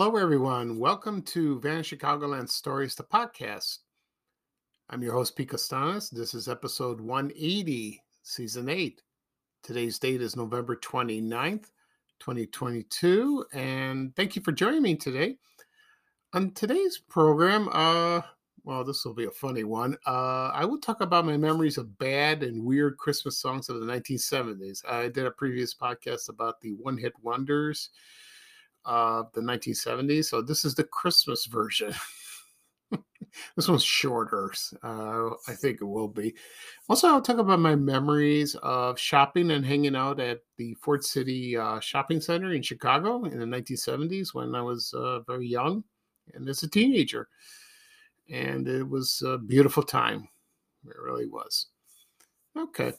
Hello, everyone. Welcome to Van Chicagoland Stories, the podcast. I'm your host, Pete Costanis. This is episode 180, season 8. Today's date is November 29th, 2022. And thank you for joining me today. On today's program, uh, well, this will be a funny one. Uh, I will talk about my memories of bad and weird Christmas songs of the 1970s. I did a previous podcast about the one hit wonders uh, the 1970s. So this is the Christmas version. this one's shorter. Uh, I think it will be. Also, I'll talk about my memories of shopping and hanging out at the Ford City uh, Shopping Center in Chicago in the 1970s when I was uh, very young and as a teenager. And it was a beautiful time. It really was. Okay.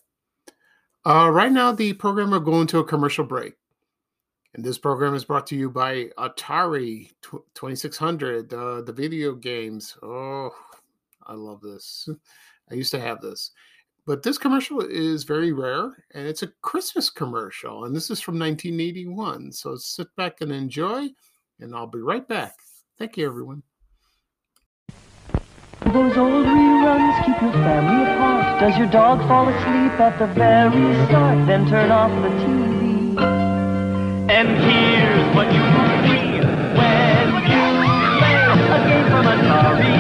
Uh, right now, the program will go into a commercial break. And this program is brought to you by Atari 2600, uh, the video games. Oh, I love this. I used to have this. But this commercial is very rare and it's a Christmas commercial. And this is from 1981. So sit back and enjoy, and I'll be right back. Thank you, everyone. Those old reruns keep your family apart. Does your dog fall asleep at the very start? Then turn off the TV. And here's what you when you play a game from Atari.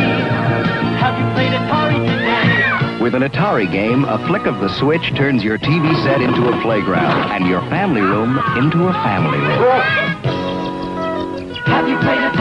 Have you played Atari today? With an Atari game, a flick of the switch turns your TV set into a playground and your family room into a family room. Have you played Atari?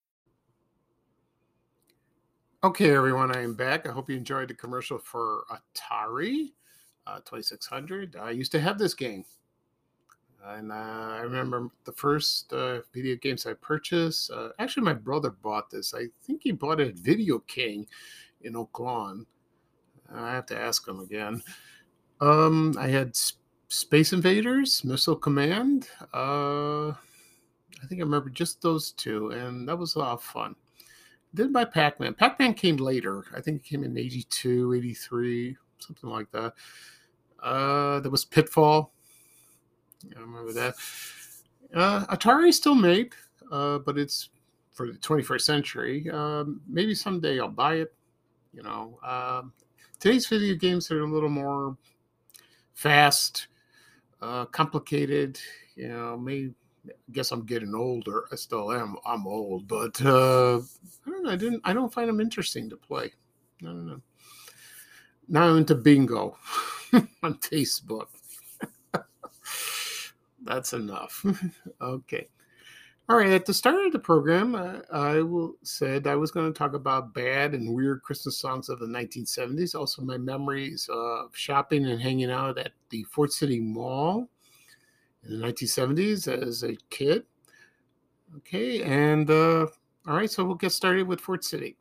Okay, everyone, I am back. I hope you enjoyed the commercial for Atari uh, 2600. I used to have this game. And uh, I remember the first uh, video games I purchased. Uh, actually, my brother bought this. I think he bought it at Video King in Oak Lawn. I have to ask him again. Um, I had Space Invaders, Missile Command. Uh, I think I remember just those two, and that was a lot of fun did by Pac-Man. Pac-Man came later. I think it came in 82, 83, something like that. Uh, there was Pitfall. I remember that. Uh, Atari still made, uh, but it's for the 21st century. Um, maybe someday I'll buy it. You know, um, today's video games are a little more fast, uh, complicated. You know, maybe I guess I'm getting older. I still am. I'm old, but uh, I don't know. I didn't. I don't find them interesting to play. I don't know. Now I'm into bingo on Facebook. That's enough. okay. All right. At the start of the program, uh, I will said I was going to talk about bad and weird Christmas songs of the 1970s. Also, my memories of shopping and hanging out at the Ford City Mall in the 1970s as a kid. Okay, and uh, all right, so we'll get started with Ford City.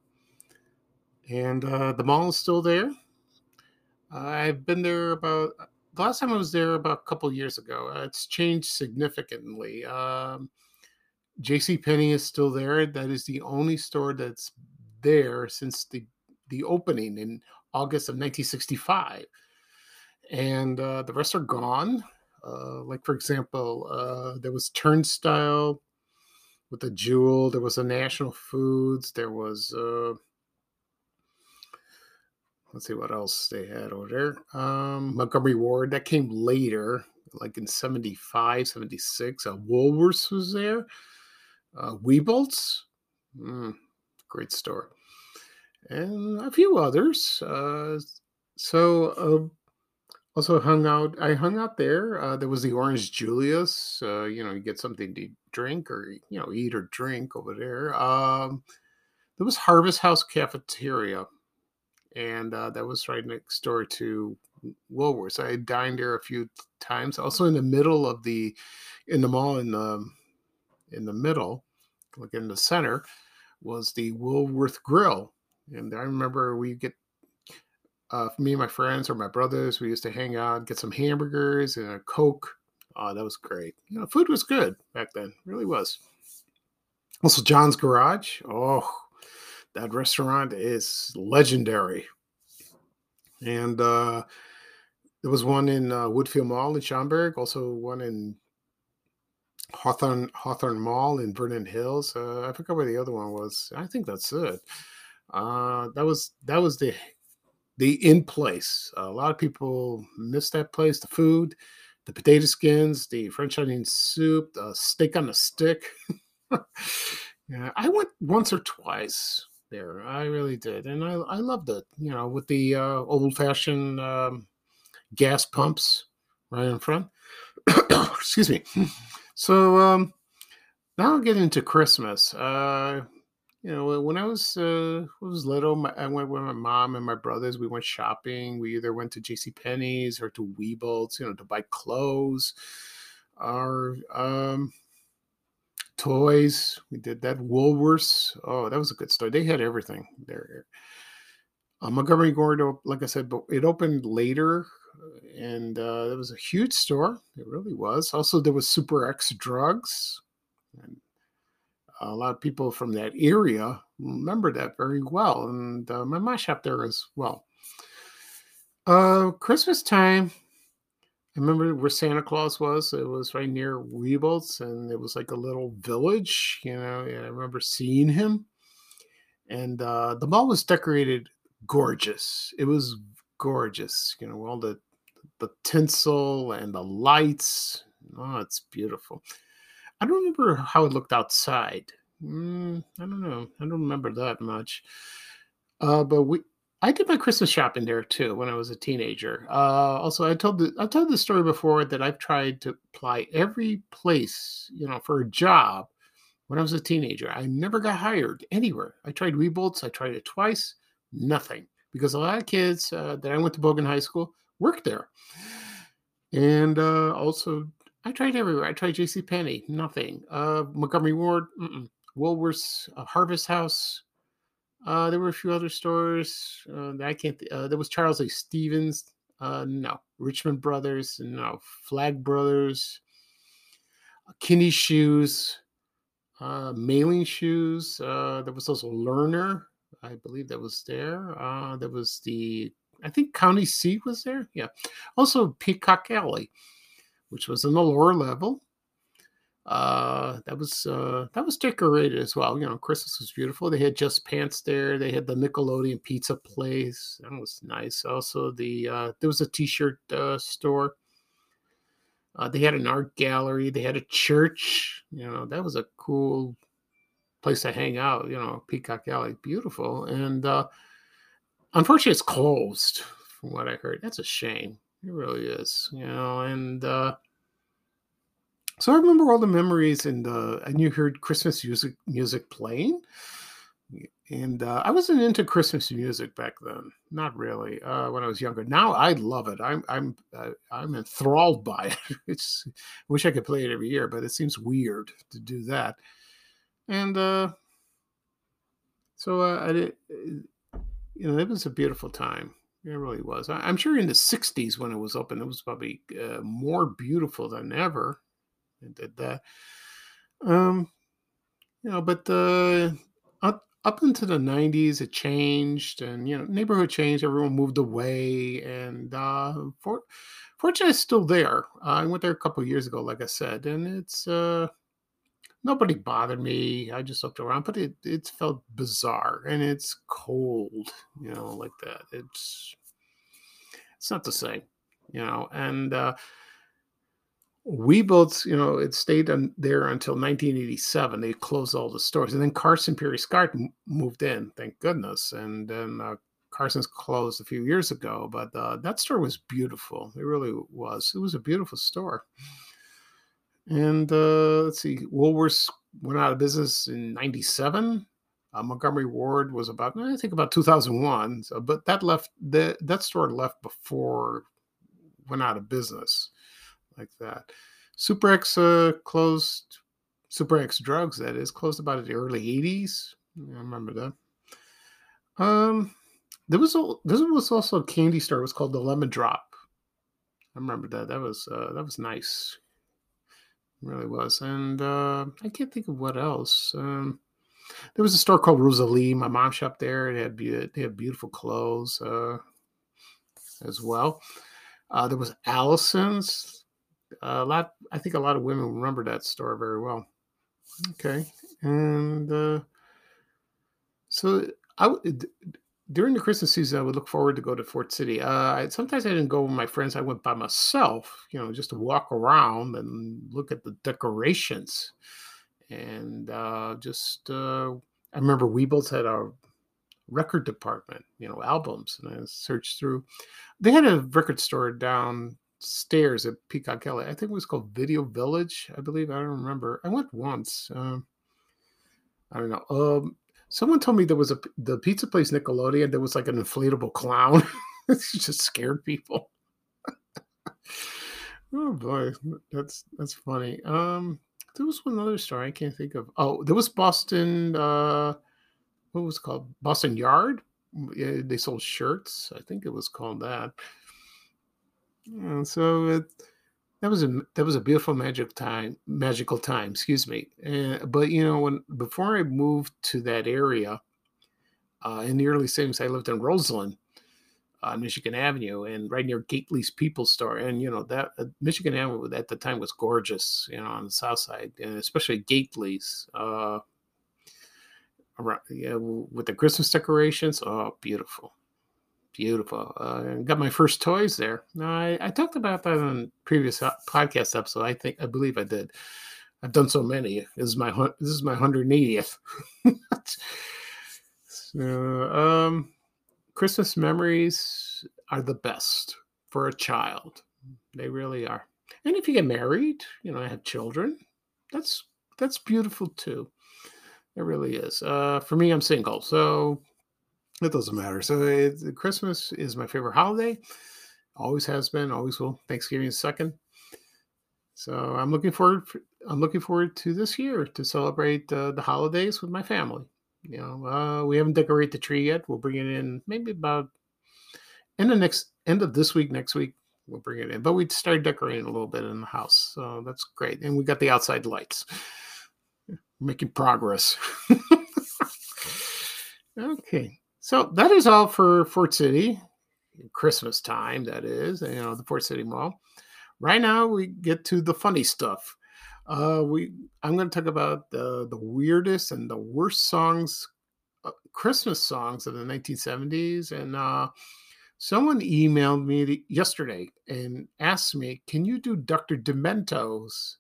And uh, the mall is still there. Uh, I've been there about the last time I was there about a couple years ago. Uh, it's changed significantly. Um, J.C. Penney is still there. That is the only store that's there since the the opening in August of 1965, and uh, the rest are gone. Uh, like for example, uh, there was Turnstyle with a jewel. There was a National Foods. There was uh, let's see what else they had over there. Um, Montgomery Ward that came later, like in 75, 76. Uh, Woolworths was there. Uh, Wieboldt's, mm, great store, and a few others. Uh, so uh, also hung out. I hung out there. Uh, there was the Orange Julius. Uh, you know, you get something to drink or you know eat or drink over there. Um, there was Harvest House Cafeteria, and uh, that was right next door to Woolworths. I dined there a few times. Also in the middle of the in the mall in the in the middle, like in the center, was the Woolworth Grill. And I remember we get uh, me and my friends or my brothers, we used to hang out, get some hamburgers and a Coke. Oh, that was great. You know, food was good back then, really was. Also, John's Garage. Oh, that restaurant is legendary. And uh, there was one in uh, Woodfield Mall in Schaumburg, also one in Hawthorn Hawthorn Mall in Vernon Hills. Uh, I forgot where the other one was. I think that's it. Uh, that was that was the the in place. a lot of people miss that place. The food, the potato skins, the French onion soup, the steak on a stick. yeah, I went once or twice there. I really did, and I I loved it. You know, with the uh, old fashioned um, gas pumps right in front. Excuse me. So um, now I'll get into Christmas. Uh, you know, when I was uh, was little, my, I went with my mom and my brothers. We went shopping. We either went to J.C. Penney's or to Wieboldt's, you know, to buy clothes or um, toys. We did that. Woolworths. Oh, that was a good store. They had everything there. Uh, Montgomery Ward, like I said, but it opened later, and uh, it was a huge store. It really was. Also, there was Super X Drugs, and a lot of people from that area remember that very well. And uh, my mom up there as well. Uh, Christmas time, I remember where Santa Claus was. It was right near Wieboldt's, and it was like a little village. You know, And I remember seeing him. And uh, the mall was decorated gorgeous. It was gorgeous. You know, all the the tinsel and the lights. Oh, it's beautiful. I don't remember how it looked outside. Mm, I don't know. I don't remember that much. Uh, but we, I did my Christmas shopping there too when I was a teenager. Uh, also, I told the I told the story before that I've tried to apply every place, you know, for a job when I was a teenager. I never got hired anywhere. I tried Wieboldt's. I tried it twice. Nothing because a lot of kids uh, that I went to Bogan High School worked there, and uh, also I tried everywhere. I tried J.C. Penney, nothing. Uh, Montgomery Ward, mm-mm. Woolworths, uh, Harvest House. Uh, there were a few other stores. Uh, I can't. Th- uh, there was Charles A. Stevens. Uh, no. Richmond Brothers. No. Flagg Brothers. Kinney Shoes. Uh, mailing shoes. Uh, there was also Lerner. I believe that was there. Uh, there was the. I think County Seat was there. Yeah. Also Peacock Alley which was in the lower level. Uh, that was uh, that was decorated as well. You know, Christmas was beautiful. They had just pants there. They had the Nickelodeon pizza place. That was nice. Also, the uh, there was a T-shirt uh, store. Uh, they had an art gallery. They had a church. You know, that was a cool place to hang out. You know, Peacock Alley, beautiful. And uh, unfortunately, it's closed. From what I heard, that's a shame. It really is, you know, and so I remember all the memories and uh, and you heard Christmas music music playing, and uh, I wasn't into Christmas music back then, not really. Uh, when I was younger, now I love it. I'm I'm uh, I'm enthralled by it. It's I wish I could play it every year, but it seems weird to do that. And uh, so I did, you know, it was a beautiful time. It really was. I, am sure in the 60s when it was open, it was probably more beautiful than ever. It did that. Um, you know, but the up, up into the 90s, it changed and, you know, neighborhood changed. Everyone moved away. And uh, for, fortunately, it's still there. Uh, I went there a couple years ago, like I said, and it's, uh, nobody bothered me. I just looked around, but it it felt bizarre and it's cold, you know, like that. It's it's not the same, you know. And uh, we both, you know, it stayed on there until 1987. They closed all the stores, and then Carson Pirie Scott moved in. Thank goodness. And then uh, Carson's closed a few years ago, but uh, that store was beautiful. It really was. It was a beautiful store. And uh, let's see, Woolworths went out of business in 97. Uh, Montgomery Ward was about, I think, about 2001. So, but that left, the, that store left before went out of business like that. Super X uh, closed Super X Drugs, that is, closed about in the early 80s. I remember that. Um, there was a, this was also a candy store. It was called the Lemon Drop. I remember that. That was uh, that was nice. It really was. And uh, I can't think of what else. Um, there was a store called Rosalie. My mom shopped there. They had be- they had beautiful clothes uh, as well. Uh, there was Allison's. A lot. I think a lot of women remember that store very well. Okay, and uh, so I would during the Christmas season, I would look forward to go to Ford City. Uh, sometimes I didn't go with my friends. I went by myself, you know, just to walk around and look at the decorations. And uh, just, uh, I remember Wieboldt's had a record department, you know, albums, and I searched through. They had a record store downstairs at Peacock Alley. I think it was called Video Village, I believe. I don't remember. I went once. Um, I don't know. Um, Someone told me there was a the pizza place Nickelodeon. There was like an inflatable clown. it just scared people. oh boy, that's that's funny. Um, there was one other story I can't think of. Oh, there was Boston. Uh, what was called Boston Yard? Yeah, they sold shirts. I think it was called that. And so it that was a that was a beautiful magic time magical time excuse me. Uh, but you know when before i moved to that area uh, in the early 70s i lived in roseland on uh, michigan avenue and right near gately's people store and you know that uh, michigan avenue at the time was gorgeous you know on the south side and especially gately's uh around, yeah, with the christmas decorations oh beautiful beautiful. Uh, got my first toys there. I, I talked about that on previous podcast episode. I think I believe I did. I've done so many. This is my this is my 180th. so, um, Christmas memories are the best for a child. They really are. And if you get married, you know, I have children, that's that's beautiful too. It really is. Uh, for me, I'm single, so it doesn't matter. So it, Christmas is my favorite holiday. Always has been. Always will. Thanksgiving is second. So I'm looking forward. For, I'm looking forward to this year to celebrate uh, the holidays with my family. You know, uh, we haven't decorated the tree yet. We'll bring it in maybe about in the next end of this week. Next week we'll bring it in. But we started decorating a little bit in the house, so that's great. And we got the outside lights. Making progress. okay. So that is all for Ford City, Christmas time, that is, you know, the Ford City Mall. Right now, we get to the funny stuff. Uh, we I'm going to talk about the the weirdest and the worst songs, uh, Christmas songs of the 1970s. And uh, someone emailed me yesterday and asked me, "Can you do Dr. Demento's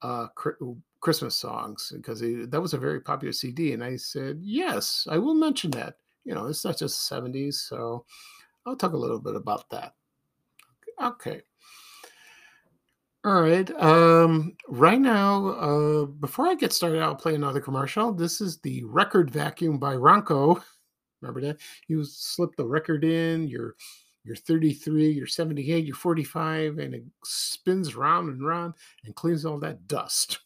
uh, Christmas songs?" Because that was a very popular CD, and I said, "Yes, I will mention that." You know, it's not just 70s. So I'll talk a little bit about that. Okay. All right. Um, right now, uh, before I get started, I'll play another commercial. This is the record vacuum by Ronco. Remember that? You slip the record in, you're you're 33, you're 78, you're 45, and it spins round and round and cleans all that dust.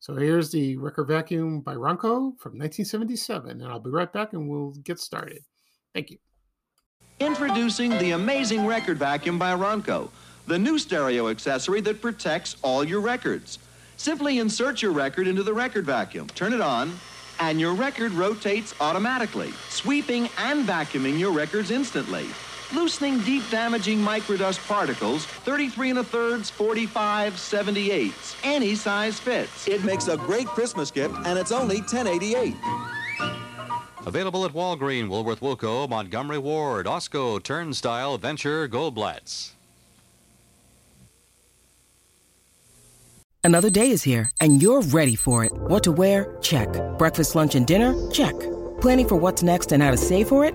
So here's the record vacuum by Ronco from 1977, and I'll be right back and we'll get started. Thank you. Introducing the amazing record vacuum by Ronco, the new stereo accessory that protects all your records. Simply insert your record into the record vacuum, turn it on, and your record rotates automatically, sweeping and vacuuming your records instantly loosening deep damaging microdust particles 33 and a thirds 45 78 any size fits. It makes a great christmas gift and it's only 1088 available at walgreen woolworth wilco montgomery ward osco turnstyle venture goldblatts. Another day is here and you're ready for it. What to wear? Check. Breakfast lunch and dinner? Check. Planning for what's next and how to save for it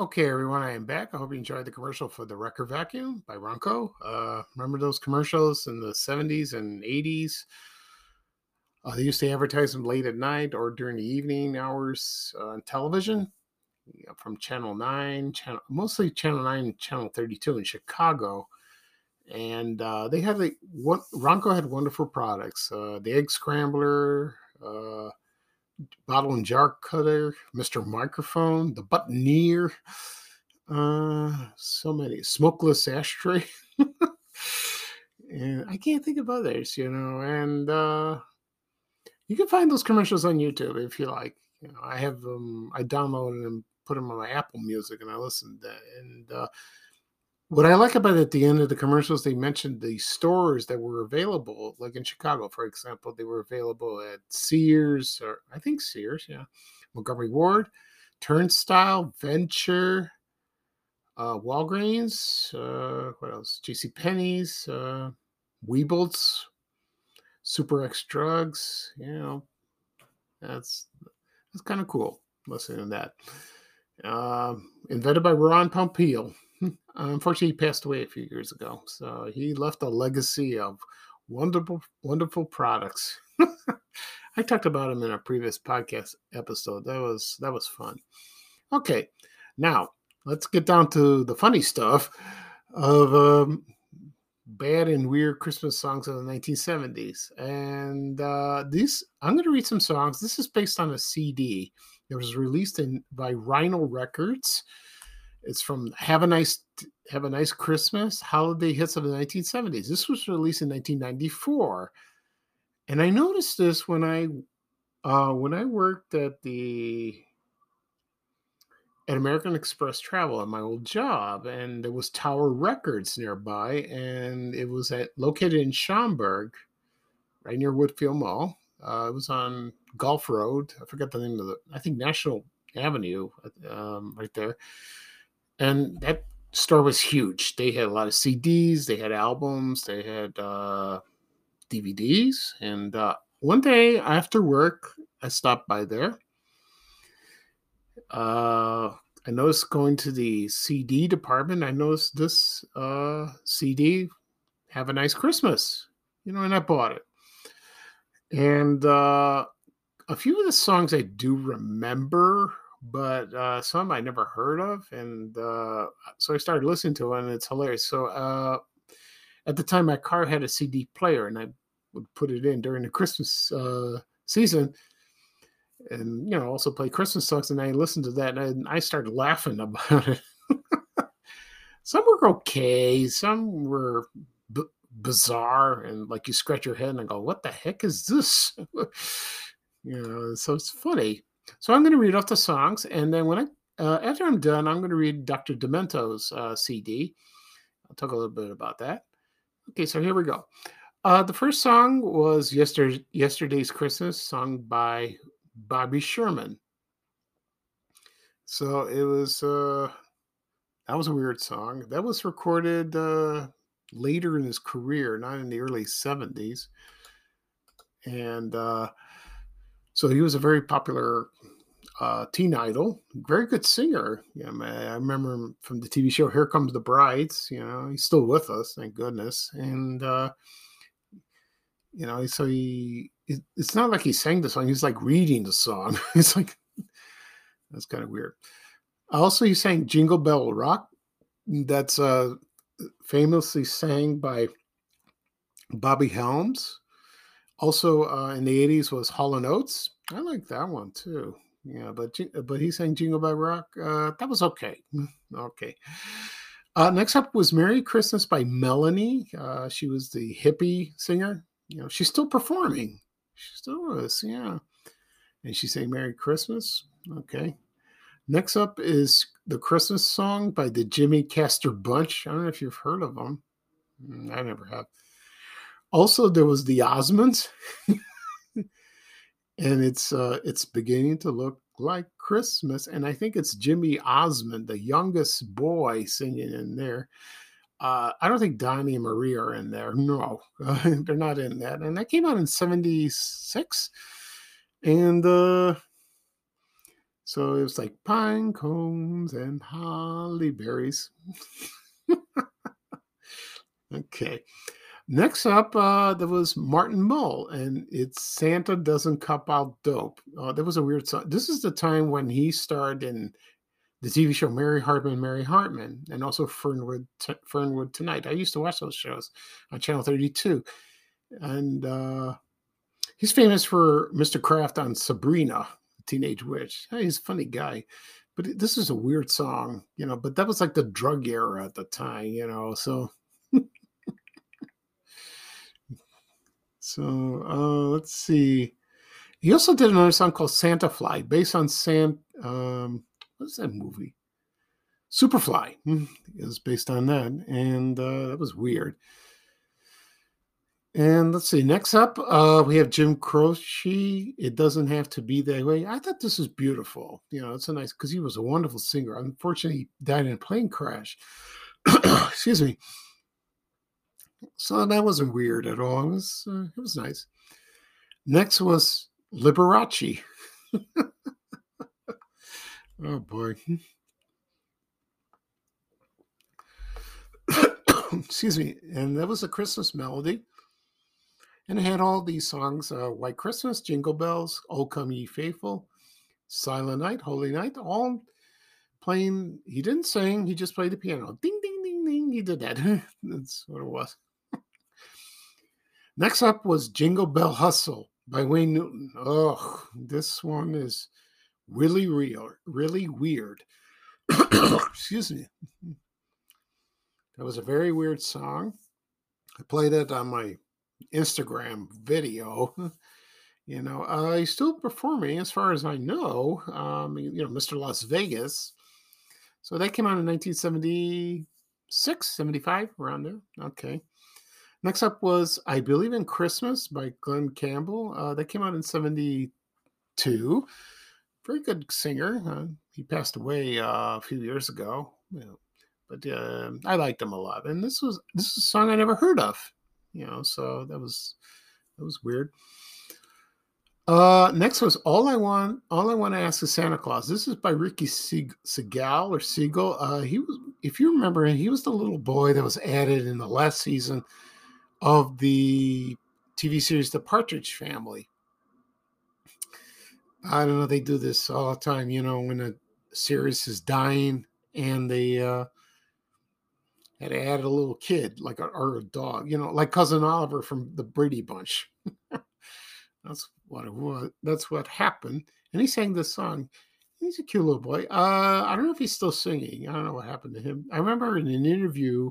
Okay, everyone, I am back. I hope you enjoyed the commercial for the record vacuum by Ronco. Uh, remember those commercials in the 70s and 80s? Uh, they used to advertise them late at night or during the evening hours uh, on television yeah, from Channel 9, channel, mostly Channel 9 Channel 32 in Chicago. And uh, they had like what Ronco had wonderful products uh, the egg scrambler, uh, bottle and jar cutter, Mr. Microphone, the buttoneer, uh, so many smokeless ashtray. and I can't think of others, you know. And uh, you can find those commercials on YouTube if you like. You know, I have them. I downloaded them, put them on my Apple Music, and I listened. To, and uh, what I like about at the end of the commercials, they mentioned the stores that were available, like in Chicago, for example, they were available at Sears, or I think Sears, yeah, Montgomery Ward, Turnstyle, Venture, uh, Walgreens, uh, what else? J.C. Penney's, uh, Wieboldt's, Super X Drugs. You know, that's that's kind of cool listening to that. Uh, invented by Ron Popeil. Unfortunately, he passed away a few years ago. So he left a legacy of wonderful, wonderful products. I talked about him in a previous podcast episode. That was that was fun. Okay, now let's get down to the funny stuff of um, bad and weird Christmas songs of the 1970s. And uh, these, I'm going to read some songs. This is based on a CD that was released in by Rhino Records it's from Have a Nice Have a Nice Christmas, Holiday Hits of the 1970s. This was released in 1994. And I noticed this when I uh, when I worked at the at American Express Travel at my old job, and there was Tower Records nearby, and it was at located in Schaumburg, right near Woodfield Mall. Uh, it was on Golf Road. I forget the name of the. I think National Avenue, um, right there and that store was huge. They had a lot of CDs, they had albums, they had uh, DVDs. And uh, one day after work, I stopped by there. Uh, I noticed going to the CD department. I noticed this uh, CD, "Have a Nice Christmas," you know, and I bought it. And uh, a few of the songs I do remember but uh, some I never heard of, and uh, so I started listening to it, and it's hilarious. So uh, at the time, my car had a CD player, and I would put it in during the Christmas uh, season, and you know also play Christmas songs, and I listened to that, and I started laughing about it. some were okay, some were b- bizarre, and like you scratch your head and go, "What the heck is this?" you know, so it's funny so I'm going to read off the songs, and then when I uh, after I'm done, I'm going to read Dr. Demento's uh, CD. I'll talk a little bit about that. Okay, so here we go. Uh, the first song was Yester- Yesterday's Christmas, sung by Bobby Sherman. So it was uh, that was a weird song. That was recorded uh, later in his career, not in the early 70s. And uh, so he was a very popular uh, teen idol, very good singer. Yeah, I remember him from the TV show Here Comes the Brides. You know, he's still with us, thank goodness. And uh, you know, so he it's not like he sang the song; he's like reading the song. it's like that's kind of weird. Also, he sang "Jingle Bell Rock." That's uh, famously sang by Bobby Helms also uh, in the 80s was Hall and Oates. I like that one too. Yeah, but but he sang Jingle Bell Rock. Uh, that was okay. okay. Uh, next up was Merry Christmas by Melanie. Uh, she was the hippie singer. You know, she's still performing. She still is, yeah. And she sang Merry Christmas. Okay. Next up is the Christmas song by the Jimmy Castor Bunch. I don't know if you've heard of them. Mm, I never have. Also, there was the Osmonds, and it's uh, it's beginning to look like Christmas. And I think it's Jimmy Osmond, the youngest boy, singing in there. Uh, I don't think Donny and Marie are in there. No, they're not in that. And that came out in '76, and uh, So it was like pine cones and holly berries. okay. Next up, uh, there was Martin Mull, and it's Santa Doesn't Cop Out Dope. Uh, that was a weird song. This is the time when he starred in the TV show Mary Hartman, Mary Hartman, and also Fernwood, T- Fernwood Tonight. I used to watch those shows on Channel 32. And uh, he's famous for Mr. Kraft on Sabrina, Teenage Witch. He's a funny guy. But this is a weird song, you know, but that was like the drug era at the time, you know, so So uh, let's see. He also did another song called Santa Fly, based on Sam. Um, what's that movie? Superfly hmm, is based on that, and uh, that was weird. And let's see. Next up, uh, we have Jim Croce. It doesn't have to be that way. I thought this was beautiful. You know, it's a nice because he was a wonderful singer. Unfortunately, he died in a plane crash. Excuse me. So that wasn't weird at all. It was uh, it was nice. Next was Liberace. oh boy. Excuse me. And that was a Christmas melody. And it had all these songs uh, White Christmas, Jingle Bells, Oh Come Ye Faithful, Silent Night, Holy Night, all playing. He didn't sing, he just played the piano. Ding, ding, ding, ding. He did that. That's what it was. Next up was Jingle Bell Hustle by Wayne Newton. Oh, this one is really real, really weird. Excuse me. That was a very weird song. I played it on my Instagram video. You know, uh, he's still performing as far as I know. Um, you know, Mr. Las Vegas. So that came out in 1976, 75, around there. Okay. Next up was I Believe in Christmas by Glen Campbell. Uh, that came out in 72. Very good singer. Uh, he passed away uh, a few years ago. You know, but uh, I liked him a lot. And this was this is a song I never heard of. You know, so that was that was weird. Uh, next was all I want. All I want to ask is Santa Claus. This is by Ricky Segall or Siegel. He was, if you remember, he was the little boy that was added in the last season of the TV series The Partridge Family. I don't know, they do this all the time, you know, when a series is dying and they uh had to add a little kid, like a or a dog, you know, like cousin Oliver from the Brady Bunch. that's what it was. That's what happened. And he sang this song. He's a cute little boy. Uh, I don't know if he's still singing. I don't know what happened to him. I remember in an interview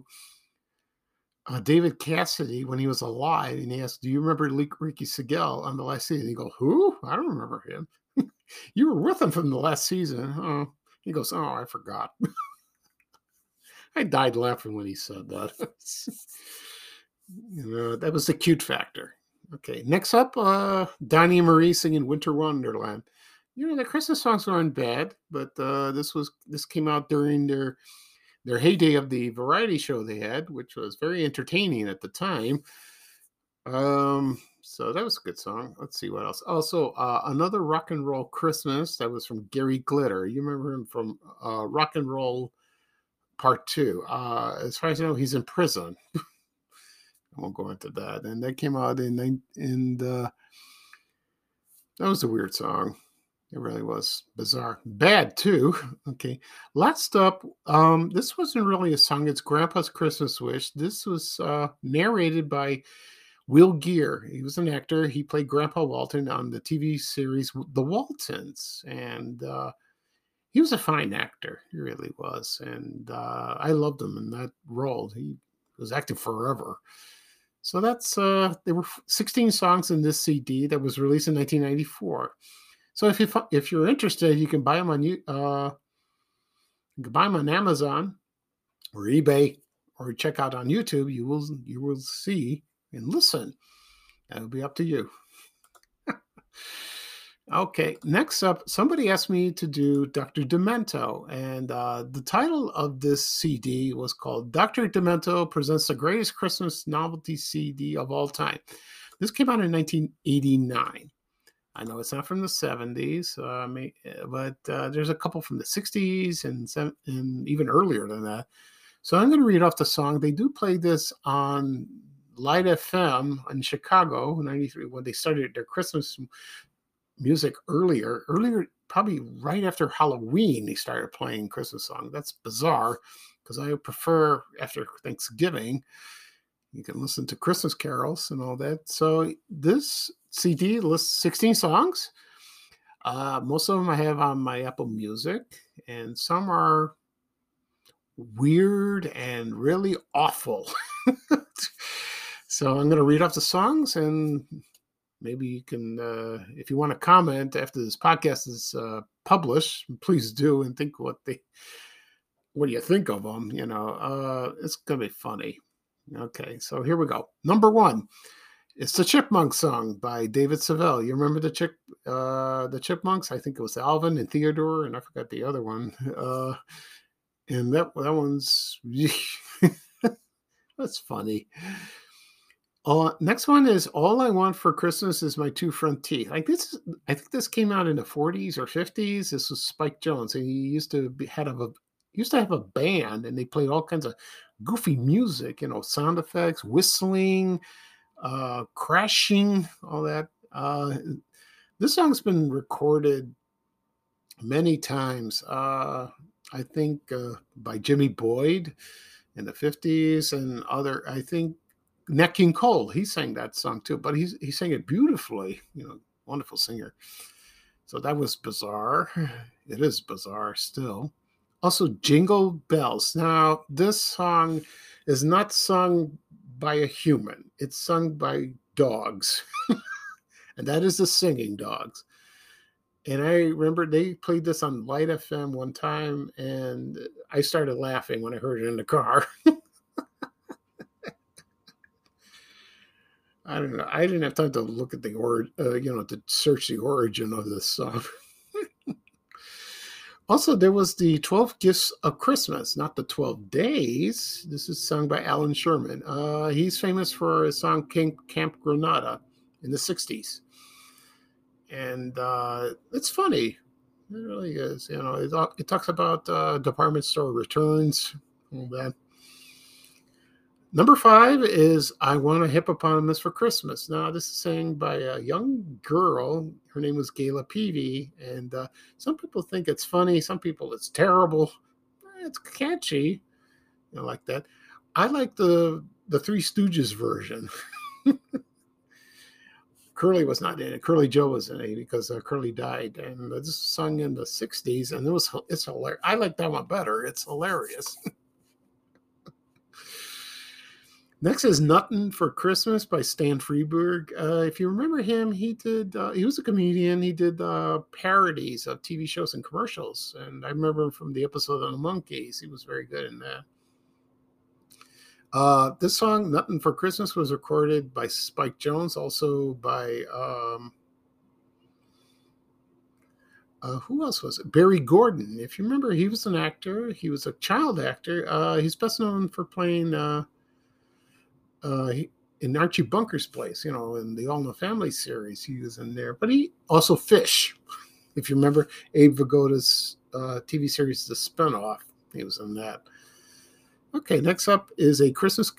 uh, David Cassidy when he was alive, and he asked, "Do you remember Ricky Segall on the last season?" He goes, "Who? I don't remember him. you were with him from the last season." He goes, "Oh, I forgot." I died laughing when he said that. you know, that was the cute factor. Okay, next up, uh, Donny Marie singing "Winter Wonderland." You know, the Christmas songs aren't bad, but uh, this was this came out during their their heyday of the variety show they had, which was very entertaining at the time. Um, so that was a good song. Let's see what else. Also, uh, another rock and roll Christmas that was from Gary Glitter. You remember him from uh, Rock and Roll Part Two. Uh, as far as I know, he's in prison. I won't go into that. And that came out in in the. That was a weird song. It really was bizarre. Bad too. Okay. Last up, um, this wasn't really a song, it's Grandpa's Christmas Wish. This was uh narrated by Will Geer. He was an actor. He played Grandpa Walton on the TV series The Waltons. And uh he was a fine actor. He really was. And uh I loved him in that role. He was acting forever. So that's uh there were 16 songs in this CD that was released in 1994. So if you if you're interested, you can buy them on you uh, you can buy them on Amazon or eBay or check out on YouTube. You will you will see and listen. That'll be up to you. okay, next up, somebody asked me to do Dr. Demento, and uh, the title of this CD was called Dr. Demento presents the greatest Christmas novelty CD of all time. This came out in 1989. I know it's not from the 70s, uh, but uh, there's a couple from the 60s and, and even earlier than that. So I'm going to read off the song. They do play this on Light FM in Chicago, 93, when they started their Christmas music earlier. Earlier, probably right after Halloween, they started playing Christmas song. That's bizarre because I prefer after Thanksgiving. You can listen to Christmas carols and all that. So this CD lists 16 songs. Uh, most of them I have on my Apple Music, and some are weird and really awful. so I'm going to read off the songs, and maybe you can, uh, if you want to comment after this podcast is uh, published, please do and think what they, what do you think of them? You know, uh, it's going to be funny. Okay, so here we go. Number one, it's the Chipmunk song by David Seville. You remember the chip, uh, the Chipmunks? I think it was Alvin and Theodore, and I forgot the other one. Uh, and that that one's that's funny. Uh, next one is all I want for Christmas is my two front teeth. Like this, is, I think this came out in the 40s or 50s. This was Spike Jones, and he used to be head of a used to have a band, and they played all kinds of goofy music, you know, sound effects, whistling, uh, crashing, all that. Uh, this song's been recorded many times. Uh, I think uh, by Jimmy Boyd in the 50s and other, I think Nat King Cole, he sang that song too, but he's, he sang it beautifully, you know, wonderful singer. So that was bizarre. It is bizarre still. Also, Jingle Bells. Now, this song is not sung by a human, it's sung by dogs. and that is the singing dogs. And I remember they played this on Light FM one time, and I started laughing when I heard it in the car. I don't know. I didn't have time to look at the or uh, you know to search the origin of this song. Also, there was the 12 Gifts of Christmas, not the 12 Days. This is sung by Allan Sherman. Uh, he's famous for his song King, Camp Granada in the 60s. And uh, it's funny. It really is. You know, it, it talks about uh, department store returns, all that. Number five is I Want a Hippopotamus for Christmas. Now, this is sang by a young girl. Her name was Gayla Peevy. And uh, some people think it's funny, some people it's terrible. It's catchy, I like that. I like the the Three Stooges version. Curly was not in it. Curly Joe was in it because uh, Curly died, and this was sung in the '60s, and it was it's hilarious. I like that one better. It's hilarious. Next is "Nothing for Christmas by Stan Freberg. Uh, if you remember him, he did. Uh, he was a comedian. He did uh, parodies of TV shows and commercials, and I remember him from the episode on the Monkees. He was very good in that. Uh, this song, "Nothing for Christmas," was recorded by Spike Jones, also by um, uh, who else was it? Barry Gordon. If you remember, he was an actor. He was a child actor. Uh, he's best known for playing uh, uh, he, in Archie Bunker's place, you know, in the All in the Family series, he was in there. But he also Fish, if you remember Abe Vigoda's uh, TV series, The Spinoff, he was in that. Okay, next up is a Christmas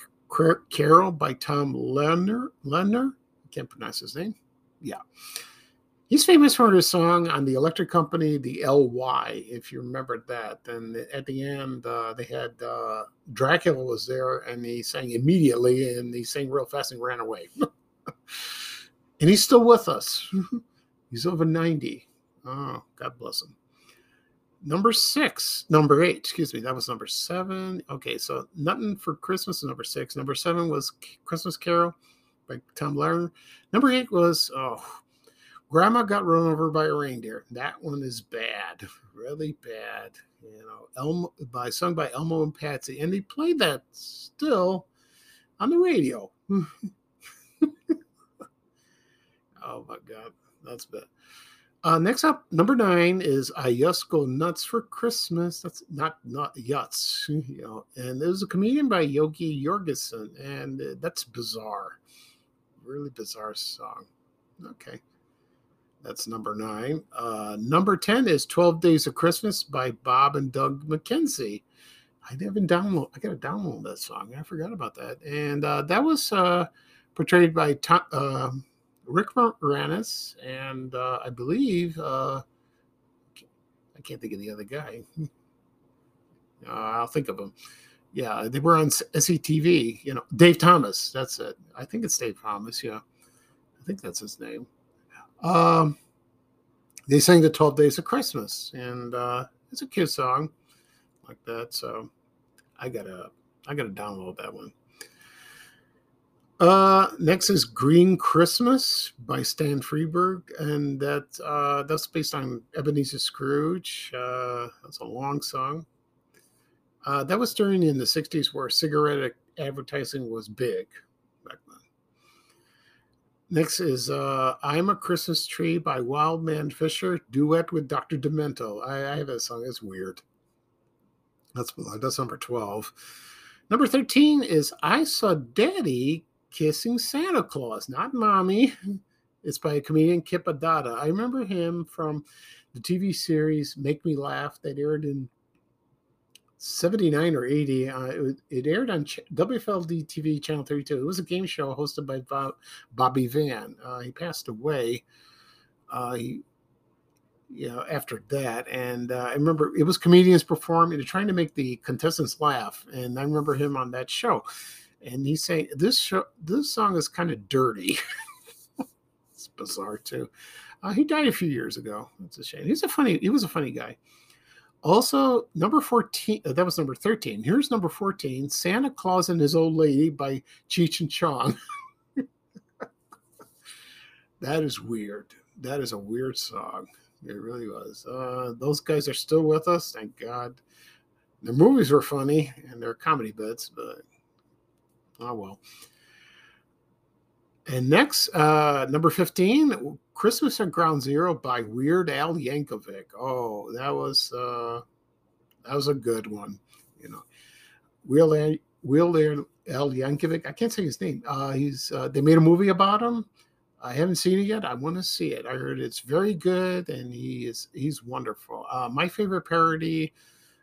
Carol by Tom Lerner. Lerner, can't pronounce his name. Yeah. He's famous for his song on the electric company, the LY, if you remember that. And at the end, uh, they had uh, Dracula was there and he sang immediately and he sang real fast and ran away. and he's still with us. he's over 90. Oh, God bless him. Number six, number eight, excuse me, that was number seven. Okay, so Nothing for Christmas is number six. Number seven was Christmas Carol by Tom Lerner. Number eight was, oh, Grandma got run over by a reindeer. That one is bad, really bad. You know, Elmo by sung by Elmo and Patsy, and they played that still on the radio. oh my God, that's bad. Uh, next up, number nine is I Just Go Nuts for Christmas. That's not not Yuts, you know. And there's a comedian by Yogi Jorgensen, and uh, that's bizarre, really bizarre song. Okay. That's number nine. Uh, number 10 is 12 Days of Christmas by Bob and Doug McKenzie. I haven't. I got to download that song. I forgot about that. And uh, that was uh, portrayed by Tom, uh, Rick Moranis and uh, I believe uh, I can't think of the other guy. Uh, I'll think of him. Yeah, they were on SCTV. You know, Dave Thomas. That's it. I think it's Dave Thomas. Yeah, I think that's his name. Um, they sang the 12 Days of Christmas, and uh, it's a cute song like that. So I gotta I gotta download that one. Uh, next is Green Christmas by Stan Freberg, and that uh, that's based on Ebenezer Scrooge. Uh, that's a long song. Uh, that was during in the '60s where cigarette advertising was big. Next is uh, "I'm a Christmas Tree" by Wildman Fischer, duet with Dr. Demento. I, I have that song. It's weird. That's that's number 12. Number 13 is I Saw Daddy Kissing Santa Claus, not Mommy. It's by a comedian Kip Addotta. I remember him from the TV series Make Me Laugh that aired in 79 or 80. Uh, it, it, aired on Ch- WFLD TV Channel 32. It was a game show hosted by Bob, Bobby Van. Uh, he passed away. Uh, he you know, after that. And uh, I remember it was comedians performing, trying to make the contestants laugh. And I remember him on that show. And he's saying this show, this song is kind of dirty. it's bizarre too. Uh, he died a few years ago. It's a shame. He's a funny. He was a funny guy. Also, number 14, uh, that was number 13. Here's number 14 Santa Claus and His Old Lady by Cheech and Chong. that is weird. That is a weird song. It really was. Uh, those guys are still with us, thank God. The movies were funny and they're comedy bits, but oh well. And next, uh, number 15, Christmas at Ground Zero by Weird Al Yankovic. Oh, that was uh, that was a good one. You know, Weird Al, Al Yankovic. I can't say his name. Uh, he's uh, they made a movie about him. I haven't seen it yet. I want to see it. I heard it's very good, and he is he's wonderful. Uh, my favorite parody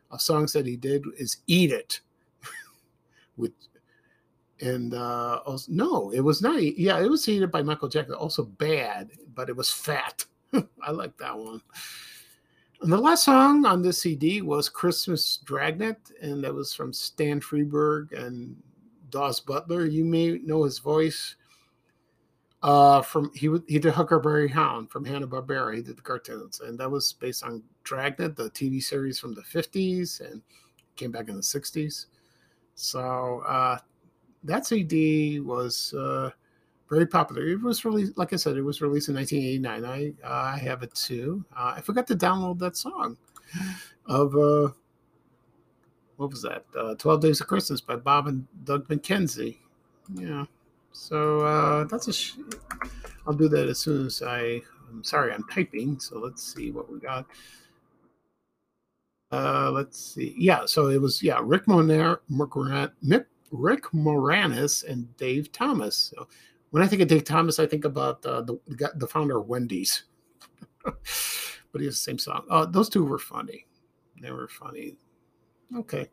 of songs that he did is "Eat It," with and uh, also, no, it was not. Yeah, it was "Eat It" by Michael Jackson. Also bad, but it was fat. I like that one. And the last song on this CD was "Christmas Dragnet," and that was from Stan Freberg and Daws Butler. You may know his voice uh, from he he did Huckleberry Hound from Hanna Barbera. He did the cartoons, and that was based on Dragnet, the TV series from the '50s, and came back in the '60s. So uh, that CD was uh, very popular. It was released, like I said, it was released in 1989. I I have it too. Uh, I forgot to download that song of uh, what was that? Uh, 12 Days of Christmas by Bob and Doug McKenzie. Yeah. So uh, that's a. Sh- I'll do that as soon as I. I'm sorry, I'm typing. So let's see what we got. Uh, let's see. Yeah, so it was yeah Rick Moner, Mick, Rick Moranis, and Dave Thomas. So when I think of Dave Thomas, I think about uh, the the founder of Wendy's. but he has the same song. Uh, those two were funny. They were funny. Okay,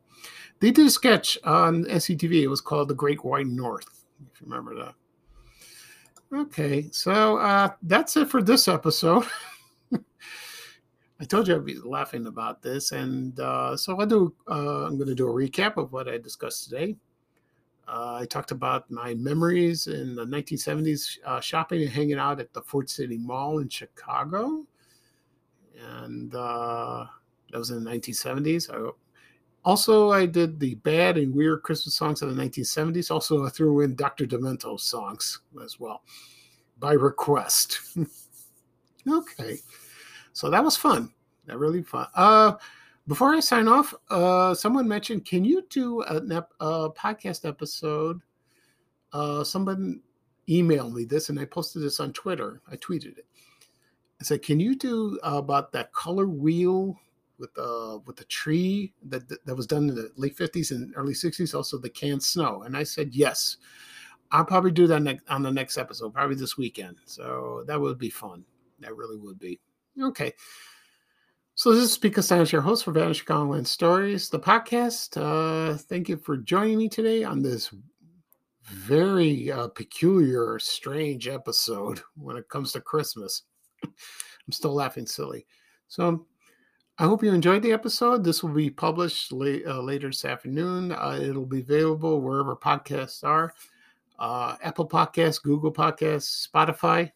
they did a sketch on SCTV. It was called The Great White North if you remember that. Okay, so uh, that's it for this episode. I told you I'd be laughing about this, and uh, so I do. Uh, I'm going to do a recap of what I discussed today. Uh, I talked about my memories in the 1970s, uh, shopping and hanging out at the Ford City Mall in Chicago, and uh, that was in the 1970s. I also, I did the bad and weird Christmas songs of the 1970s. Also, I threw in Dr. Demento songs as well by request. okay, so that was fun. That really fun. Uh, before I sign off, uh, someone mentioned, can you do a, a podcast episode? Uh, someone emailed me this, and I posted this on Twitter. I tweeted it. I said, "Can you do uh, about that color wheel with uh with the tree that that was done in the late 50s and early 60s also the canned snow and i said yes i'll probably do that next on the next episode probably this weekend so that would be fun That really would be. Okay. So this is Pika Science, your host for Vanishing Chicagoland Stories, the podcast. Uh, thank you for joining me today on this very uh, peculiar, strange episode when it comes to Christmas. I'm still laughing silly. So I hope you enjoyed the episode. This will be published late, uh, later this afternoon. Uh, it'll be available wherever podcasts are uh, Apple Podcasts, Google Podcasts, Spotify,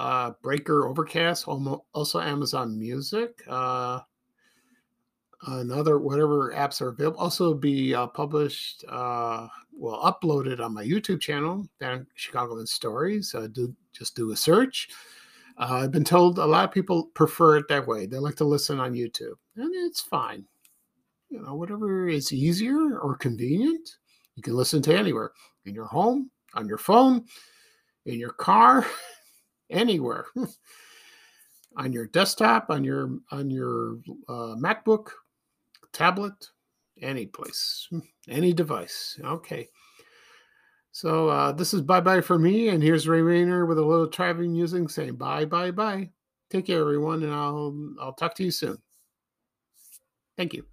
uh, Breaker, Overcast, also Amazon Music, uh, another whatever apps are available. Also be uh, published, uh, well, uploaded on my YouTube channel, Chicagoland Stories. Uh, do just do a search. Uh, I've been told a lot of people prefer it that way. They like to listen on YouTube, and it's fine. You know, whatever is easier or convenient, you can listen to anywhere in your home, on your phone, in your car, anywhere. on your desktop, on your on your uh, MacBook, tablet, any place, any device. Okay. So uh, this is bye bye for me, and here's Ray Rayner with a little traveling music saying bye bye bye. Take care, everyone, and I'll I'll talk to you soon. Thank you.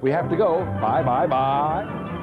We have to go. Bye bye bye.